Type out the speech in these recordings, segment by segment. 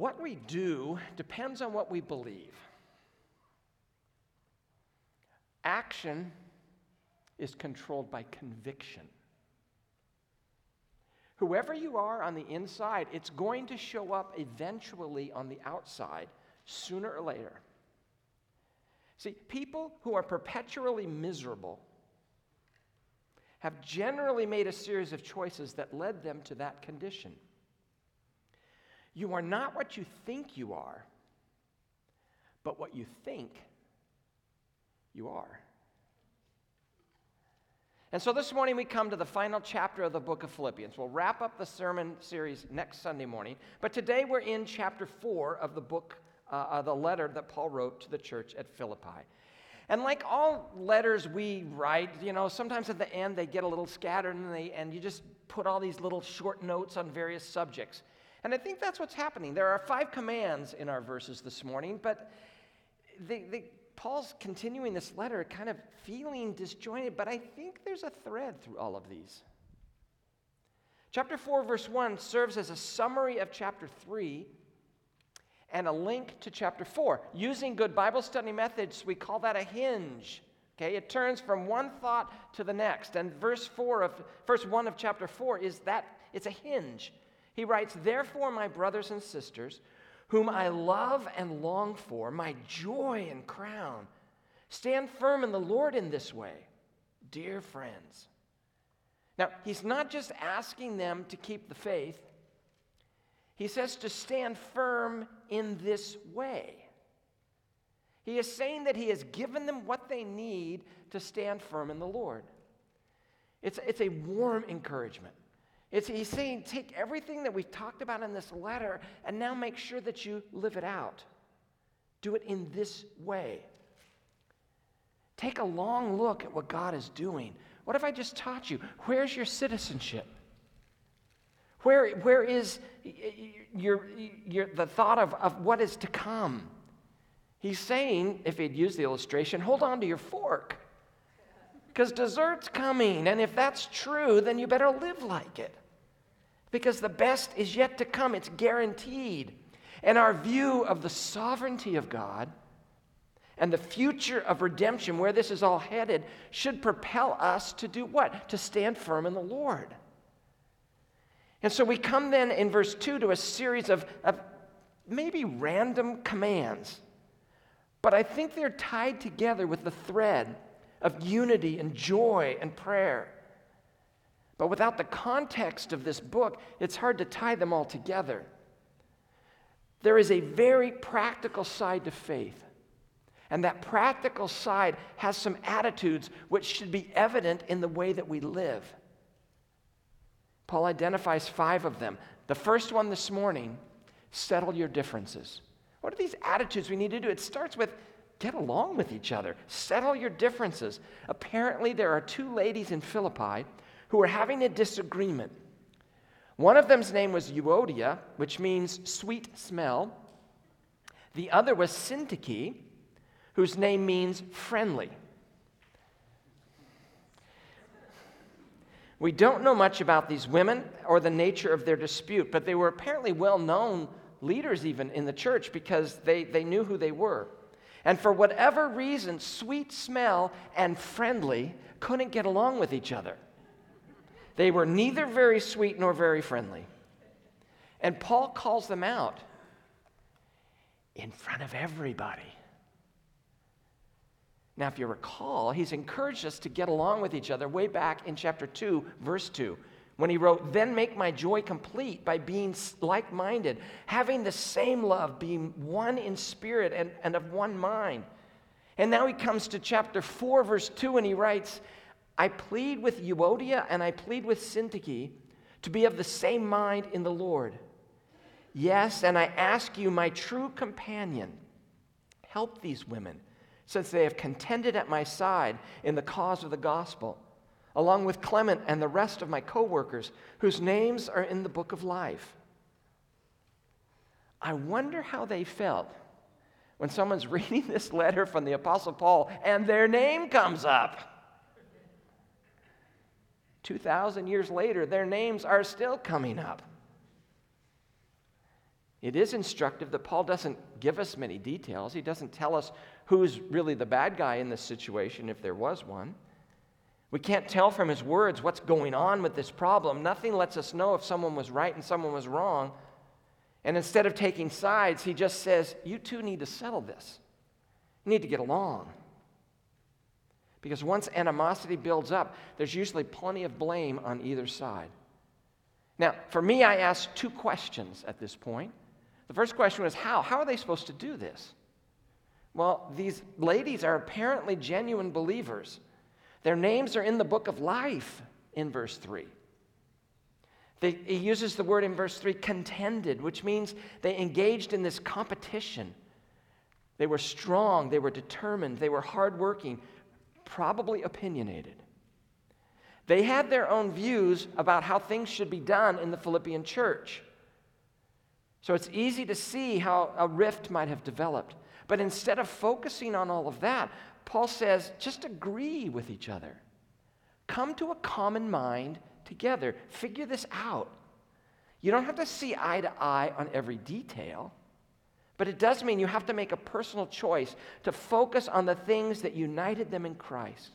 What we do depends on what we believe. Action is controlled by conviction. Whoever you are on the inside, it's going to show up eventually on the outside, sooner or later. See, people who are perpetually miserable have generally made a series of choices that led them to that condition. You are not what you think you are, but what you think you are. And so this morning we come to the final chapter of the book of Philippians. We'll wrap up the sermon series next Sunday morning, but today we're in chapter 4 of the book, uh, uh, the letter that Paul wrote to the church at Philippi. And like all letters we write, you know, sometimes at the end they get a little scattered and, they, and you just put all these little short notes on various subjects. And I think that's what's happening. There are five commands in our verses this morning, but Paul's continuing this letter kind of feeling disjointed, but I think there's a thread through all of these. Chapter 4, verse 1 serves as a summary of chapter 3 and a link to chapter 4. Using good Bible study methods, we call that a hinge. Okay, it turns from one thought to the next. And verse 4 of verse 1 of chapter 4 is that it's a hinge. He writes, Therefore, my brothers and sisters, whom I love and long for, my joy and crown. Stand firm in the Lord in this way, dear friends. Now, he's not just asking them to keep the faith, he says to stand firm in this way. He is saying that he has given them what they need to stand firm in the Lord. It's, it's a warm encouragement. It's, he's saying, take everything that we've talked about in this letter and now make sure that you live it out. Do it in this way. Take a long look at what God is doing. What have I just taught you? Where's your citizenship? Where, where is your, your, the thought of, of what is to come? He's saying, if he'd use the illustration, hold on to your fork. Because dessert's coming. And if that's true, then you better live like it because the best is yet to come. It's guaranteed. And our view of the sovereignty of God and the future of redemption, where this is all headed, should propel us to do what? To stand firm in the Lord. And so we come then in verse 2 to a series of, of maybe random commands, but I think they're tied together with the thread of unity and joy and prayer. But without the context of this book, it's hard to tie them all together. There is a very practical side to faith. And that practical side has some attitudes which should be evident in the way that we live. Paul identifies five of them. The first one this morning settle your differences. What are these attitudes we need to do? It starts with get along with each other, settle your differences. Apparently, there are two ladies in Philippi who were having a disagreement. One of them's name was Euodia, which means sweet smell. The other was Syntyche, whose name means friendly. We don't know much about these women or the nature of their dispute, but they were apparently well known leaders, even in the church, because they, they knew who they were. And for whatever reason, sweet smell and friendly couldn't get along with each other. They were neither very sweet nor very friendly. And Paul calls them out in front of everybody. Now, if you recall, he's encouraged us to get along with each other way back in chapter 2, verse 2, when he wrote, Then make my joy complete by being like minded, having the same love, being one in spirit and, and of one mind. And now he comes to chapter 4, verse 2, and he writes, I plead with Euodia and I plead with Syntyche to be of the same mind in the Lord. Yes, and I ask you, my true companion, help these women, since they have contended at my side in the cause of the gospel, along with Clement and the rest of my co workers, whose names are in the book of life. I wonder how they felt when someone's reading this letter from the Apostle Paul and their name comes up. 2,000 years later, their names are still coming up. It is instructive that Paul doesn't give us many details. He doesn't tell us who's really the bad guy in this situation, if there was one. We can't tell from his words what's going on with this problem. Nothing lets us know if someone was right and someone was wrong. And instead of taking sides, he just says, You two need to settle this. You need to get along. Because once animosity builds up, there's usually plenty of blame on either side. Now, for me, I ask two questions at this point. The first question was how? How are they supposed to do this? Well, these ladies are apparently genuine believers. Their names are in the book of life in verse 3. They, he uses the word in verse 3 contended, which means they engaged in this competition. They were strong, they were determined, they were hardworking, probably opinionated. They had their own views about how things should be done in the Philippian church. So it's easy to see how a rift might have developed. But instead of focusing on all of that, Paul says just agree with each other. Come to a common mind together. Figure this out. You don't have to see eye to eye on every detail, but it does mean you have to make a personal choice to focus on the things that united them in Christ.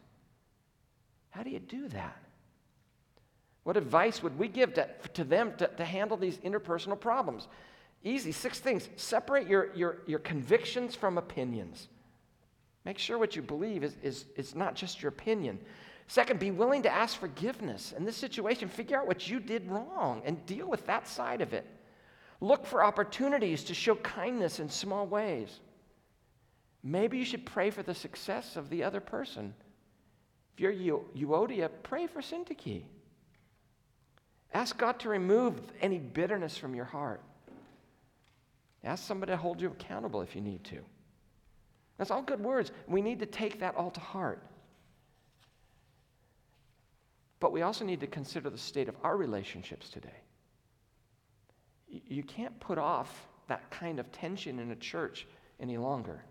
How do you do that? What advice would we give to, to them to, to handle these interpersonal problems? Easy, six things. Separate your, your, your convictions from opinions. Make sure what you believe is, is, is not just your opinion. Second, be willing to ask forgiveness. In this situation, figure out what you did wrong and deal with that side of it. Look for opportunities to show kindness in small ways. Maybe you should pray for the success of the other person. If you're Euodia, pray for Syntyche. Ask God to remove any bitterness from your heart. Ask somebody to hold you accountable if you need to. That's all good words. We need to take that all to heart. But we also need to consider the state of our relationships today. You can't put off that kind of tension in a church any longer.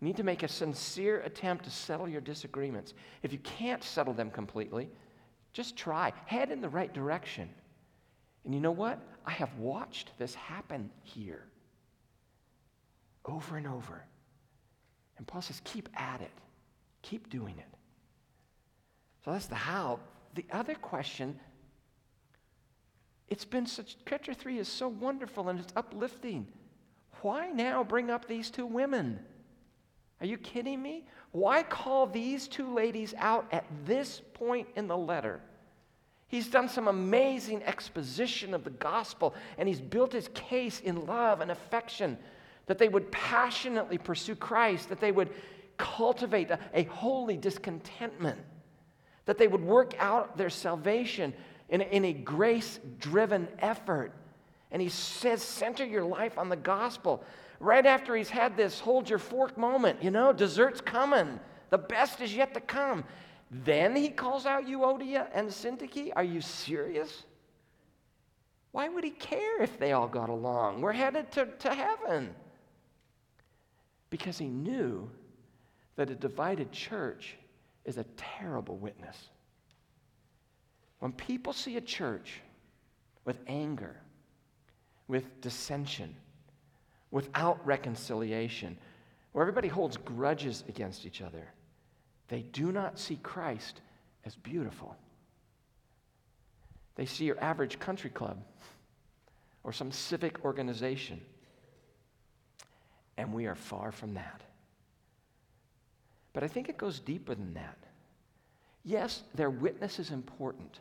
You need to make a sincere attempt to settle your disagreements. If you can't settle them completely, just try. Head in the right direction. And you know what? I have watched this happen here over and over. And Paul says, keep at it, keep doing it. So that's the how. The other question it's been such, chapter 3 is so wonderful and it's uplifting. Why now bring up these two women? Are you kidding me? Why call these two ladies out at this point in the letter? He's done some amazing exposition of the gospel, and he's built his case in love and affection that they would passionately pursue Christ, that they would cultivate a, a holy discontentment, that they would work out their salvation in a, in a grace driven effort. And he says, center your life on the gospel. Right after he's had this hold your fork moment, you know, dessert's coming, the best is yet to come. Then he calls out Euodia and Syntyche. Are you serious? Why would he care if they all got along? We're headed to, to heaven. Because he knew that a divided church is a terrible witness. When people see a church with anger, with dissension, without reconciliation, where everybody holds grudges against each other, they do not see Christ as beautiful. They see your average country club or some civic organization. And we are far from that. But I think it goes deeper than that. Yes, their witness is important.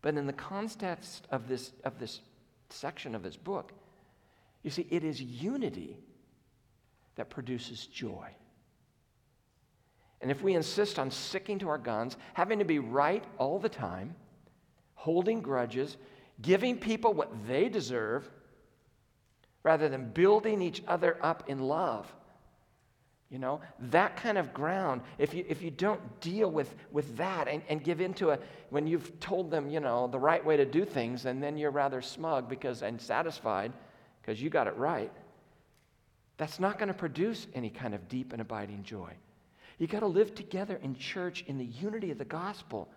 But in the context of this, of this section of this book, you see, it is unity that produces joy. And if we insist on sticking to our guns, having to be right all the time, holding grudges, giving people what they deserve, rather than building each other up in love, you know, that kind of ground, if you, if you don't deal with, with that and, and give into a, when you've told them, you know, the right way to do things, and then you're rather smug because and satisfied because you got it right, that's not going to produce any kind of deep and abiding joy. You got to live together in church in the unity of the gospel,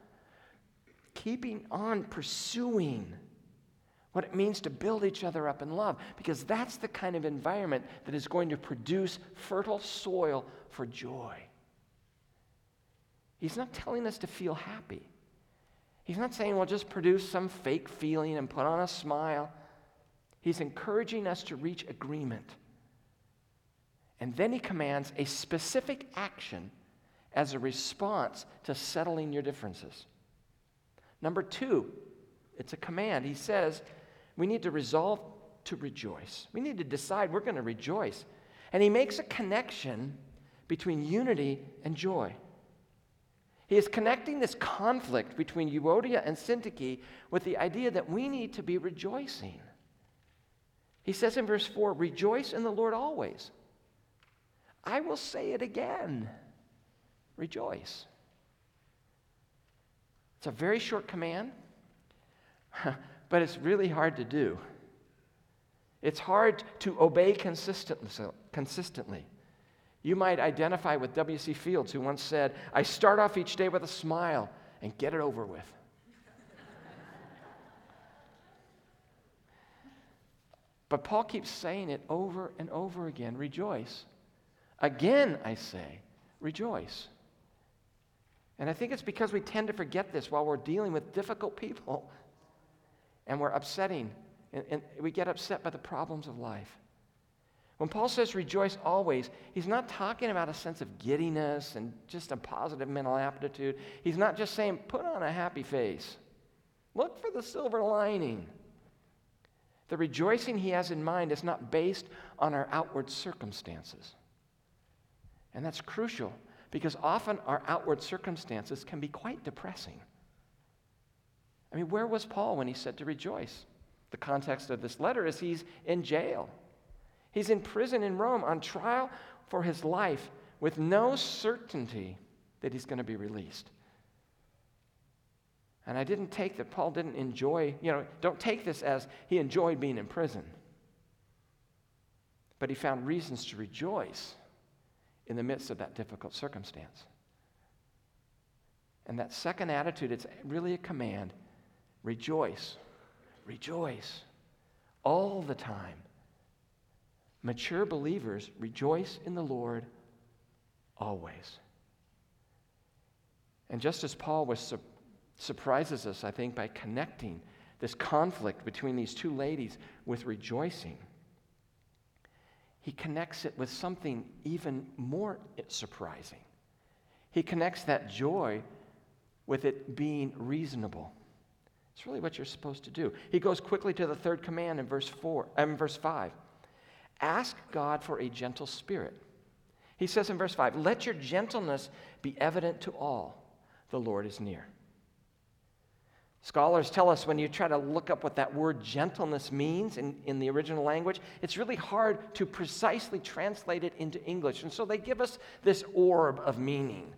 keeping on pursuing what it means to build each other up in love, because that's the kind of environment that is going to produce fertile soil for joy. He's not telling us to feel happy. He's not saying, well, just produce some fake feeling and put on a smile. He's encouraging us to reach agreement. And then he commands a specific action as a response to settling your differences. Number two, it's a command. He says we need to resolve to rejoice. We need to decide we're going to rejoice. And he makes a connection between unity and joy. He is connecting this conflict between Euodia and Syntyche with the idea that we need to be rejoicing. He says in verse 4 Rejoice in the Lord always. I will say it again rejoice. It's a very short command, but it's really hard to do. It's hard to obey consistently. You might identify with W.C. Fields, who once said, I start off each day with a smile and get it over with. but Paul keeps saying it over and over again rejoice. Again, I say, rejoice. And I think it's because we tend to forget this while we're dealing with difficult people and we're upsetting, and, and, we get upset by the problems of life. When Paul says rejoice always, he's not talking about a sense of giddiness and just a positive mental aptitude. He's not just saying put on a happy face, look for the silver lining. The rejoicing he has in mind is not based on our outward circumstances. And that's crucial because often our outward circumstances can be quite depressing. I mean, where was Paul when he said to rejoice? The context of this letter is he's in jail. He's in prison in Rome on trial for his life with no certainty that he's going to be released. And I didn't take that Paul didn't enjoy, you know, don't take this as he enjoyed being in prison. But he found reasons to rejoice in the midst of that difficult circumstance. And that second attitude, it's really a command rejoice, rejoice all the time. Mature believers rejoice in the Lord always. And just as Paul was su- surprises us, I think, by connecting this conflict between these two ladies with rejoicing, he connects it with something even more surprising. He connects that joy with it being reasonable. It's really what you're supposed to do. He goes quickly to the third command in verse 4, um, verse 5. Ask God for a gentle spirit. He says in verse 5, Let your gentleness be evident to all. The Lord is near. Scholars tell us when you try to look up what that word gentleness means in, in the original language, it's really hard to precisely translate it into English. And so they give us this orb of meaning.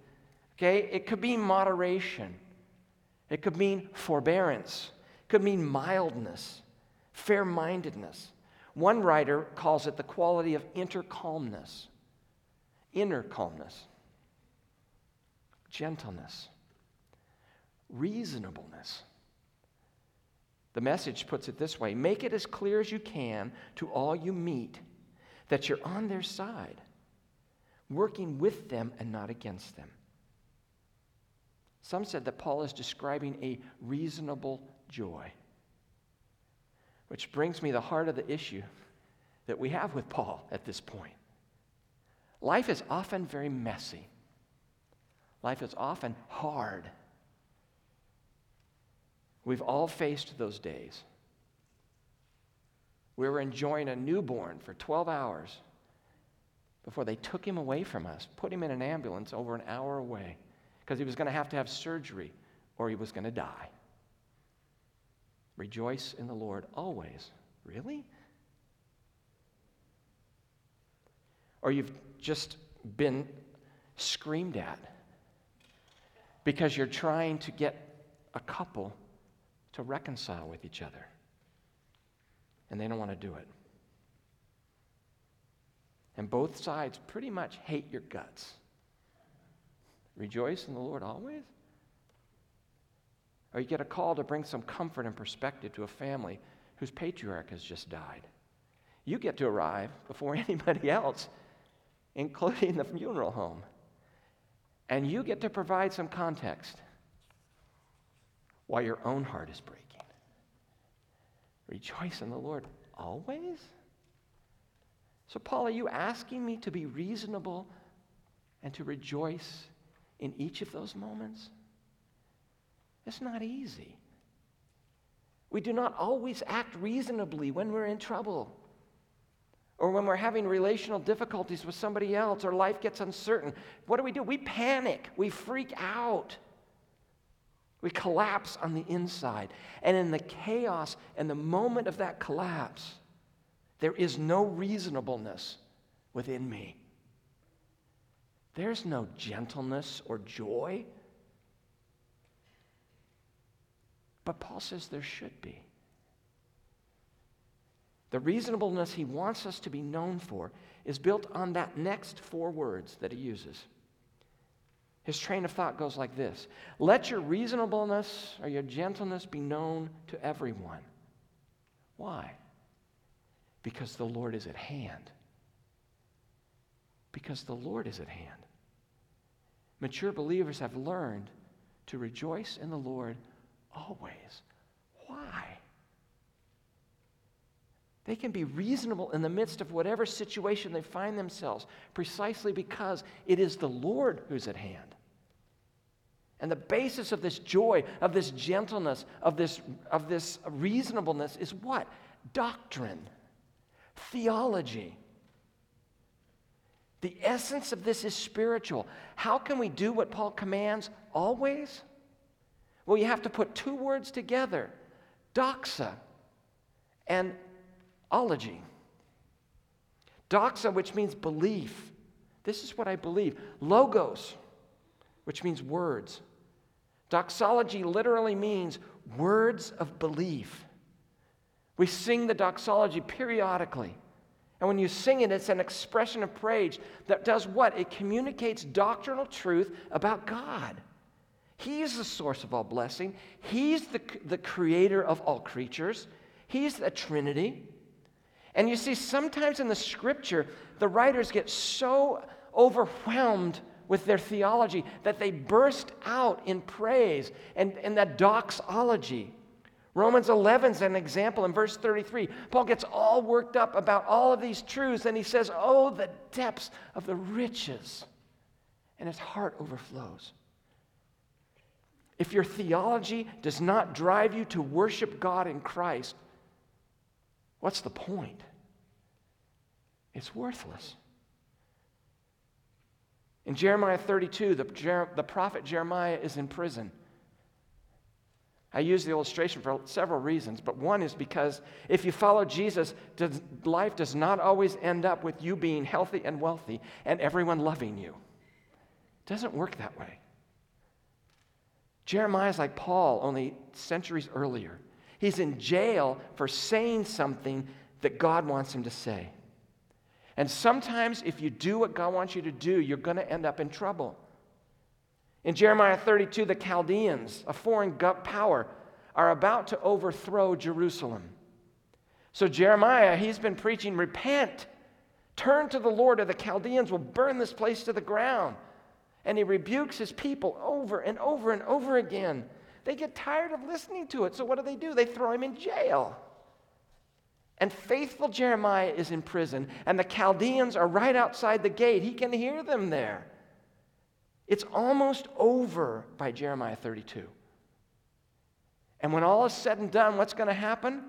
Okay? It could be moderation, it could mean forbearance, it could mean mildness, fair mindedness. One writer calls it the quality of inner calmness, inner calmness, gentleness, reasonableness. The message puts it this way make it as clear as you can to all you meet that you're on their side, working with them and not against them. Some said that Paul is describing a reasonable joy. Which brings me the heart of the issue that we have with Paul at this point. Life is often very messy. Life is often hard. We've all faced those days. We were enjoying a newborn for 12 hours before they took him away from us, put him in an ambulance over an hour away because he was going to have to have surgery or he was going to die. Rejoice in the Lord always. Really? Or you've just been screamed at because you're trying to get a couple to reconcile with each other. And they don't want to do it. And both sides pretty much hate your guts. Rejoice in the Lord always? Or you get a call to bring some comfort and perspective to a family whose patriarch has just died. You get to arrive before anybody else, including the funeral home. And you get to provide some context while your own heart is breaking. Rejoice in the Lord always? So, Paul, are you asking me to be reasonable and to rejoice in each of those moments? It's not easy. We do not always act reasonably when we're in trouble or when we're having relational difficulties with somebody else or life gets uncertain. What do we do? We panic, we freak out. We collapse on the inside. And in the chaos and the moment of that collapse, there is no reasonableness within me. There's no gentleness or joy. But Paul says there should be. The reasonableness he wants us to be known for is built on that next four words that he uses. His train of thought goes like this Let your reasonableness or your gentleness be known to everyone. Why? Because the Lord is at hand. Because the Lord is at hand. Mature believers have learned to rejoice in the Lord always. Why? They can be reasonable in the midst of whatever situation they find themselves, precisely because it is the Lord who's at hand. And the basis of this joy, of this gentleness, of this, of this reasonableness is what? Doctrine, theology. The essence of this is spiritual. How can we do what Paul commands always? Well, you have to put two words together doxa and ology. Doxa, which means belief. This is what I believe. Logos, which means words. Doxology literally means words of belief. We sing the doxology periodically. And when you sing it, it's an expression of praise that does what? It communicates doctrinal truth about God. He's the source of all blessing, He's the, the creator of all creatures, He's the Trinity. And you see, sometimes in the scripture, the writers get so overwhelmed with their theology that they burst out in praise and, and that doxology. Romans 11 is an example in verse 33. Paul gets all worked up about all of these truths and he says, Oh, the depths of the riches. And his heart overflows. If your theology does not drive you to worship God in Christ, what's the point? It's worthless. In Jeremiah 32, the, the prophet Jeremiah is in prison. I use the illustration for several reasons, but one is because if you follow Jesus, does, life does not always end up with you being healthy and wealthy and everyone loving you. It doesn't work that way. Jeremiah is like Paul, only centuries earlier. He's in jail for saying something that God wants him to say. And sometimes, if you do what God wants you to do, you're going to end up in trouble. In Jeremiah 32, the Chaldeans, a foreign power, are about to overthrow Jerusalem. So Jeremiah, he's been preaching, repent, turn to the Lord, or the Chaldeans will burn this place to the ground. And he rebukes his people over and over and over again. They get tired of listening to it. So what do they do? They throw him in jail. And faithful Jeremiah is in prison, and the Chaldeans are right outside the gate. He can hear them there. It's almost over by Jeremiah 32. And when all is said and done, what's going to happen?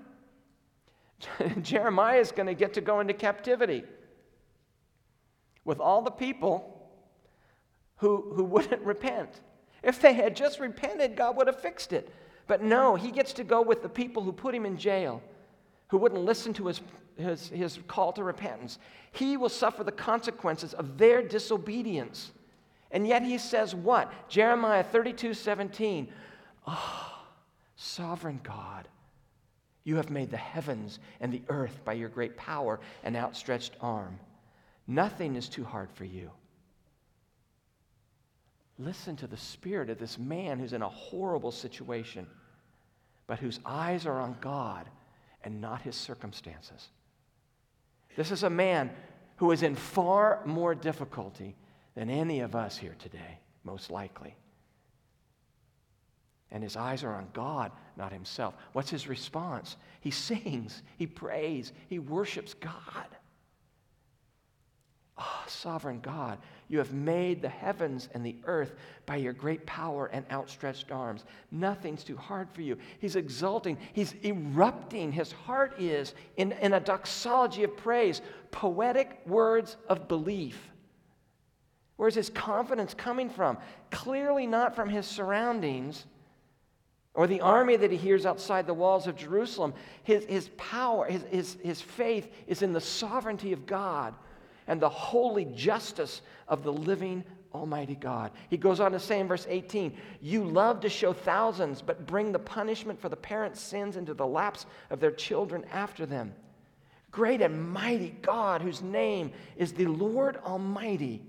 Jeremiah is going to get to go into captivity with all the people who, who wouldn't repent. If they had just repented, God would have fixed it. But no, he gets to go with the people who put him in jail who wouldn't listen to his, his, his call to repentance. He will suffer the consequences of their disobedience. And yet he says what? Jeremiah 32 17. Oh, sovereign God, you have made the heavens and the earth by your great power and outstretched arm. Nothing is too hard for you. Listen to the spirit of this man who's in a horrible situation, but whose eyes are on God and not his circumstances. This is a man who is in far more difficulty than any of us here today, most likely. And his eyes are on God, not himself. What's his response? He sings, he prays, he worships God. Oh, sovereign God, you have made the heavens and the earth by your great power and outstretched arms. Nothing's too hard for you. He's exulting, he's erupting. His heart is in, in a doxology of praise, poetic words of belief. Where's his confidence coming from? Clearly not from his surroundings or the army that he hears outside the walls of Jerusalem. His, his power, his, his, his faith is in the sovereignty of God and the holy justice of the living Almighty God. He goes on to say in verse 18, You love to show thousands, but bring the punishment for the parents' sins into the laps of their children after them. Great and mighty God, whose name is the Lord Almighty.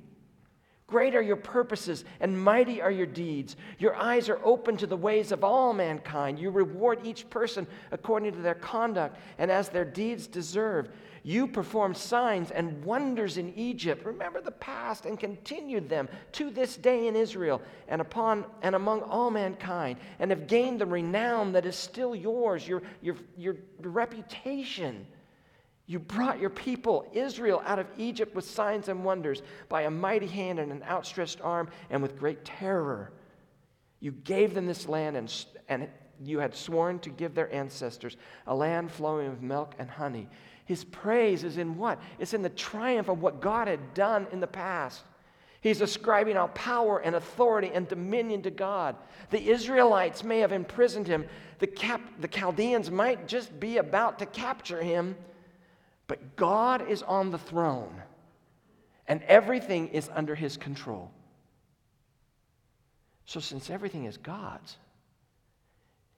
Great are your purposes, and mighty are your deeds. Your eyes are open to the ways of all mankind. You reward each person according to their conduct and as their deeds deserve. You performed signs and wonders in Egypt. Remember the past and continued them to this day in Israel and upon and among all mankind, and have gained the renown that is still yours, your, your, your reputation. You brought your people, Israel, out of Egypt with signs and wonders by a mighty hand and an outstretched arm and with great terror. You gave them this land and, and you had sworn to give their ancestors a land flowing with milk and honey. His praise is in what? It's in the triumph of what God had done in the past. He's ascribing all power and authority and dominion to God. The Israelites may have imprisoned him, the, Cap- the Chaldeans might just be about to capture him, but God is on the throne and everything is under his control. So, since everything is God's,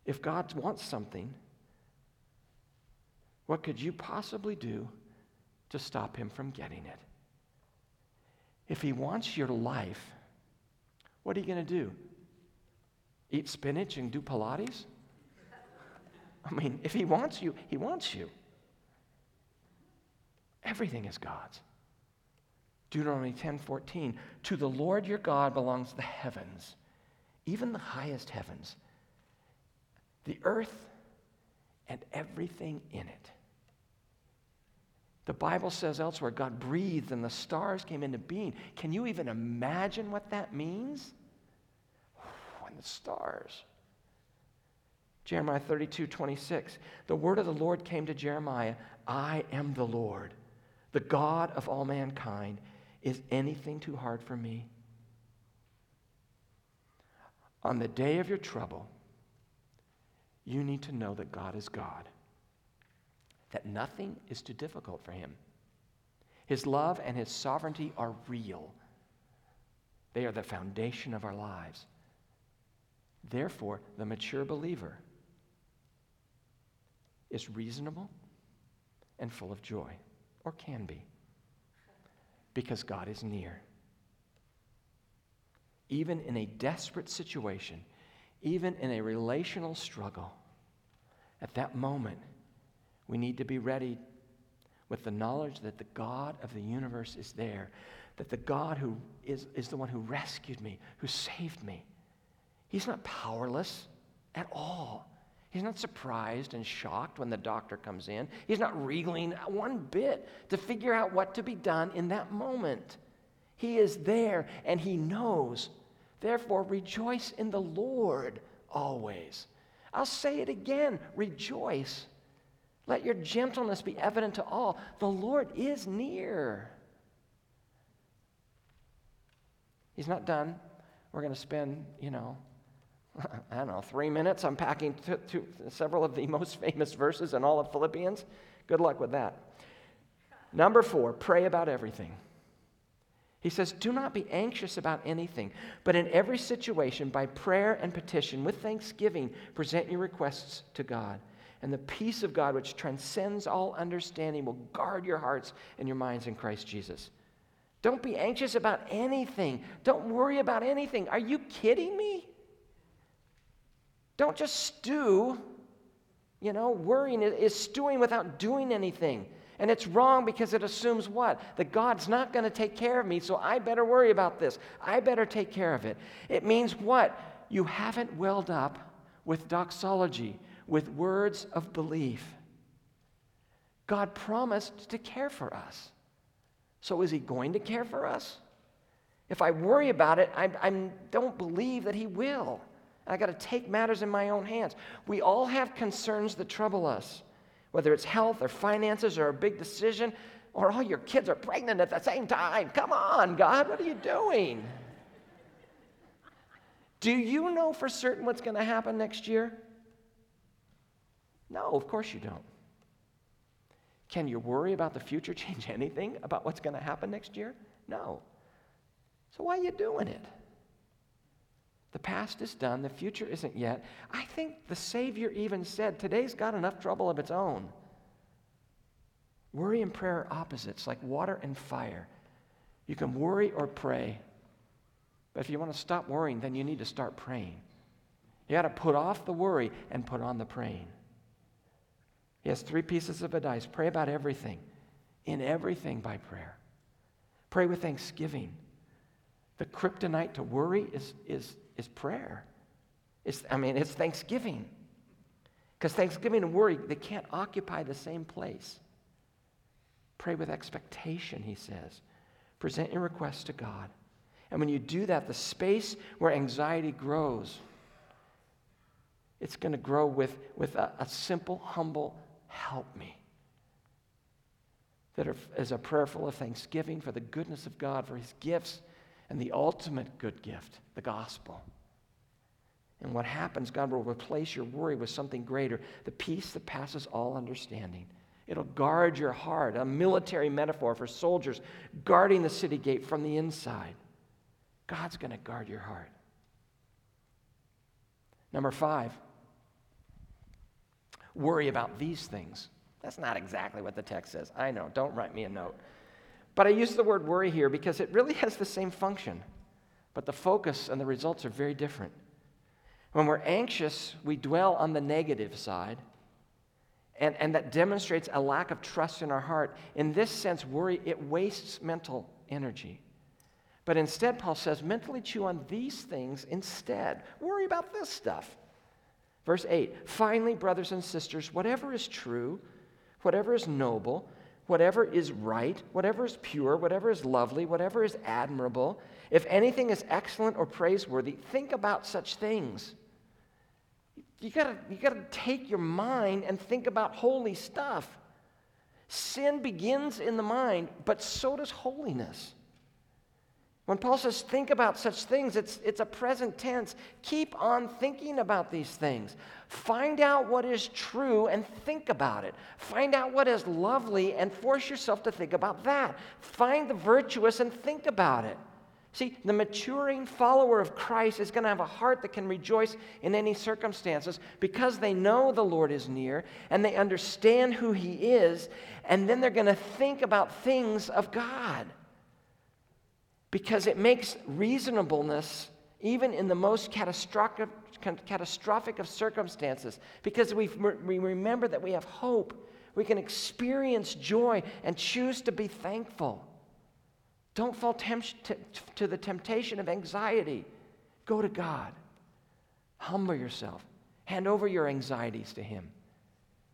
if God wants something, what could you possibly do to stop him from getting it? If he wants your life, what are you going to do? Eat spinach and do Pilates? I mean, if he wants you, he wants you. Everything is God's. Deuteronomy 10 14. To the Lord your God belongs the heavens, even the highest heavens, the earth, and everything in it. The Bible says elsewhere God breathed and the stars came into being. Can you even imagine what that means? And the stars. Jeremiah 32, 26. The word of the Lord came to Jeremiah I am the Lord, the God of all mankind. Is anything too hard for me? On the day of your trouble, you need to know that God is God that nothing is too difficult for him. His love and his sovereignty are real, they are the foundation of our lives. Therefore, the mature believer is reasonable and full of joy, or can be, because God is near. Even in a desperate situation, even in a relational struggle, at that moment, we need to be ready with the knowledge that the God of the universe is there, that the God who is, is the one who rescued me, who saved me. He's not powerless at all. He's not surprised and shocked when the doctor comes in. He's not wriggling one bit to figure out what to be done in that moment. He is there and he knows. Therefore, rejoice in the Lord always. I'll say it again rejoice. Let your gentleness be evident to all. The Lord is near. He's not done. We're going to spend, you know, I don't know, three minutes unpacking to, to several of the most famous verses in all of Philippians. Good luck with that. Number four, pray about everything. He says, Do not be anxious about anything, but in every situation, by prayer and petition, with thanksgiving, present your requests to God and the peace of God, which transcends all understanding, will guard your hearts and your minds in Christ Jesus. Don't be anxious about anything. Don't worry about anything. Are you kidding me? Don't just stew, You know, worrying is stewing without doing anything. And it's wrong because it assumes what? That God's not going to take care of me, so I better worry about this. I better take care of it. It means what? You haven't welled up with doxology, with words of belief. God promised to care for us. So is He going to care for us? If I worry about it, I, I don't believe that He will. I got to take matters in my own hands. We all have concerns that trouble us whether it's health or finances or a big decision, or all your kids are pregnant at the same time. Come on, God, what are you doing? Do you know for certain what's going to happen next year? No, of course you don't. Can your worry about the future change anything about what's going to happen next year? No. So why are you doing it? The past is done, the future isn't yet. I think the Savior even said today's got enough trouble of its own. Worry and prayer are opposites, like water and fire. You can worry or pray. But if you want to stop worrying, then you need to start praying. You got to put off the worry and put on the praying. He has three pieces of advice pray about everything, in everything by prayer. Pray with thanksgiving. The kryptonite to worry is, is is prayer. It's, I mean, it's thanksgiving. Because thanksgiving and worry, they can't occupy the same place. Pray with expectation, he says. Present your requests to God. And when you do that, the space where anxiety grows, it's going to grow with, with a, a simple, humble, help me. that That is a prayer full of thanksgiving for the goodness of God, for his gifts, and the ultimate good gift, the gospel. And what happens, God will replace your worry with something greater the peace that passes all understanding. It'll guard your heart, a military metaphor for soldiers guarding the city gate from the inside. God's going to guard your heart. Number five, worry about these things. That's not exactly what the text says. I know, don't write me a note. But I use the word worry here because it really has the same function, but the focus and the results are very different. When we're anxious, we dwell on the negative side, and, and that demonstrates a lack of trust in our heart. In this sense, worry, it wastes mental energy. But instead, Paul says, mentally chew on these things instead. Worry about this stuff. Verse 8 Finally, brothers and sisters, whatever is true, whatever is noble, whatever is right, whatever is pure, whatever is lovely, whatever is admirable, if anything is excellent or praiseworthy, think about such things. You gotta, you gotta take your mind and think about holy stuff. Sin begins in the mind, but so does holiness. When Paul says think about such things, it's, it's a present tense. Keep on thinking about these things. Find out what is true and think about it. Find out what is lovely and force yourself to think about that. Find the virtuous and think about it. See, the maturing follower of Christ is going to have a heart that can rejoice in any circumstances because they know the Lord is near and they understand who He is, and then they're going to think about things of God because it makes reasonableness even in the most catastrophic, catastrophic of circumstances. Because we, remember that we have hope. We can experience joy and choose to be thankful. Don't fall tempt- to the temptation of anxiety. Go to god. Humble yourself. Hand over your anxieties to him.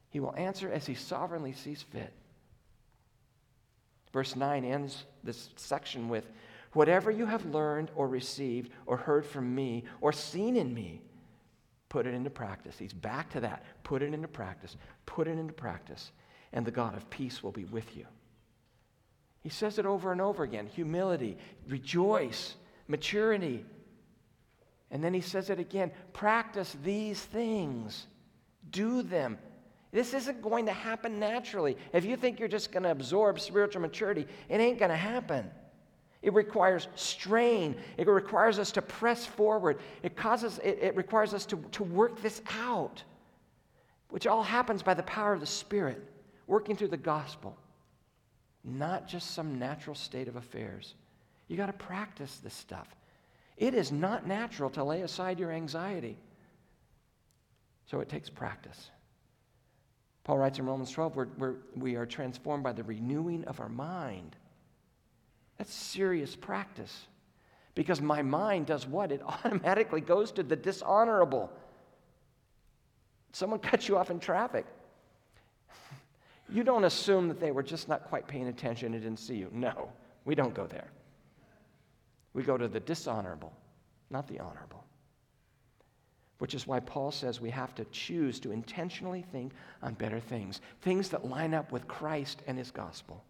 He will answer as he sovereignly sees fit. Verse 9 ends this section with Whatever you have learned or received or heard from me or seen in me, put it into practice. He's back to that. Put it into practice. Put it into practice. And the God of peace will be with you. He says it over and over again humility, rejoice, maturity. And then he says it again practice these things, do them. This isn't going to happen naturally. If you think you're just going to absorb spiritual maturity, it ain't going to happen. It requires strain. It requires us to press forward. It, causes, it, it requires us to, to work this out, which all happens by the power of the Spirit, working through the gospel, not just some natural state of affairs. You got to practice this stuff. It is not natural to lay aside your anxiety. So it takes practice. Paul writes in Romans 12, we're, we're, we are transformed by the renewing of our mind. That's serious practice. Because my mind does what? It automatically goes to the dishonorable. Someone cuts you off in traffic. You don't assume that they were just not quite paying attention and didn't see you. No, we don't go there. We go to the dishonorable, not the honorable. Which is why Paul says we have to choose to intentionally think on better things, things that line up with Christ and his gospel.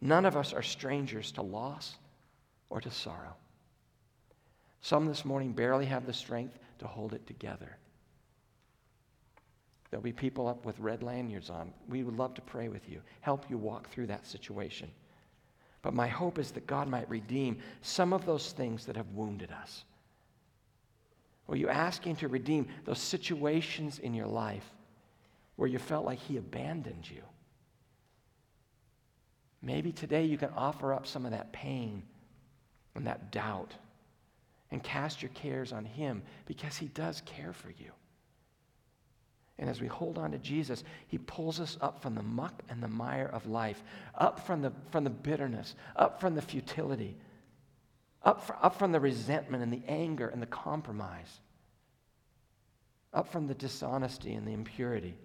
None of us are strangers to loss or to sorrow. Some this morning barely have the strength to hold it together. There'll be people up with red lanyards on. We would love to pray with you, help you walk through that situation. But my hope is that God might redeem some of those things that have wounded us. Will you ask Him to redeem those situations in your life where you felt like He abandoned you? Maybe today you can offer up some of that pain and that doubt and cast your cares on Him because He does care for you. And as we hold on to Jesus, He pulls us up from the muck and the mire of life, up from the, from the bitterness, up from the futility, up, for, up from the resentment and the anger and the compromise, up from the dishonesty and the impurity.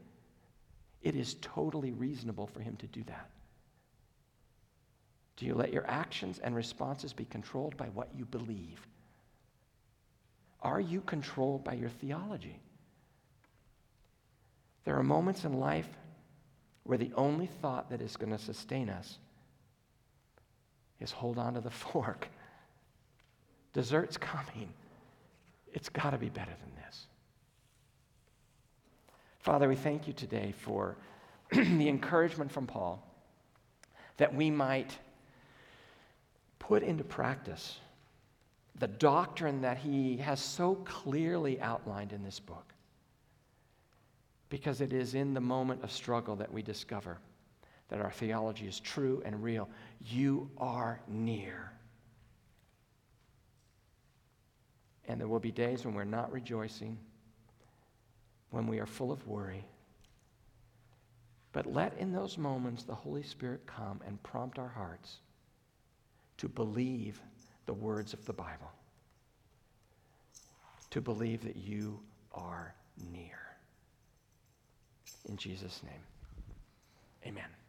It is totally reasonable for Him to do that. Do you let your actions and responses be controlled by what you believe? Are you controlled by your theology? There are moments in life where the only thought that is going to sustain us is hold on to the fork. Dessert's coming. It's got to be better than this. Father, we thank you today for the encouragement from Paul that we might put into practice the doctrine that he has so clearly outlined in this book because it is in the moment of struggle that we discover that our theology is true and real. You are near. And there will be days when we're not rejoicing, when we are full of worry. But let in those moments the Holy Spirit come and prompt our hearts to believe the words of the Bible, to believe that you are near. In Jesus' name, amen.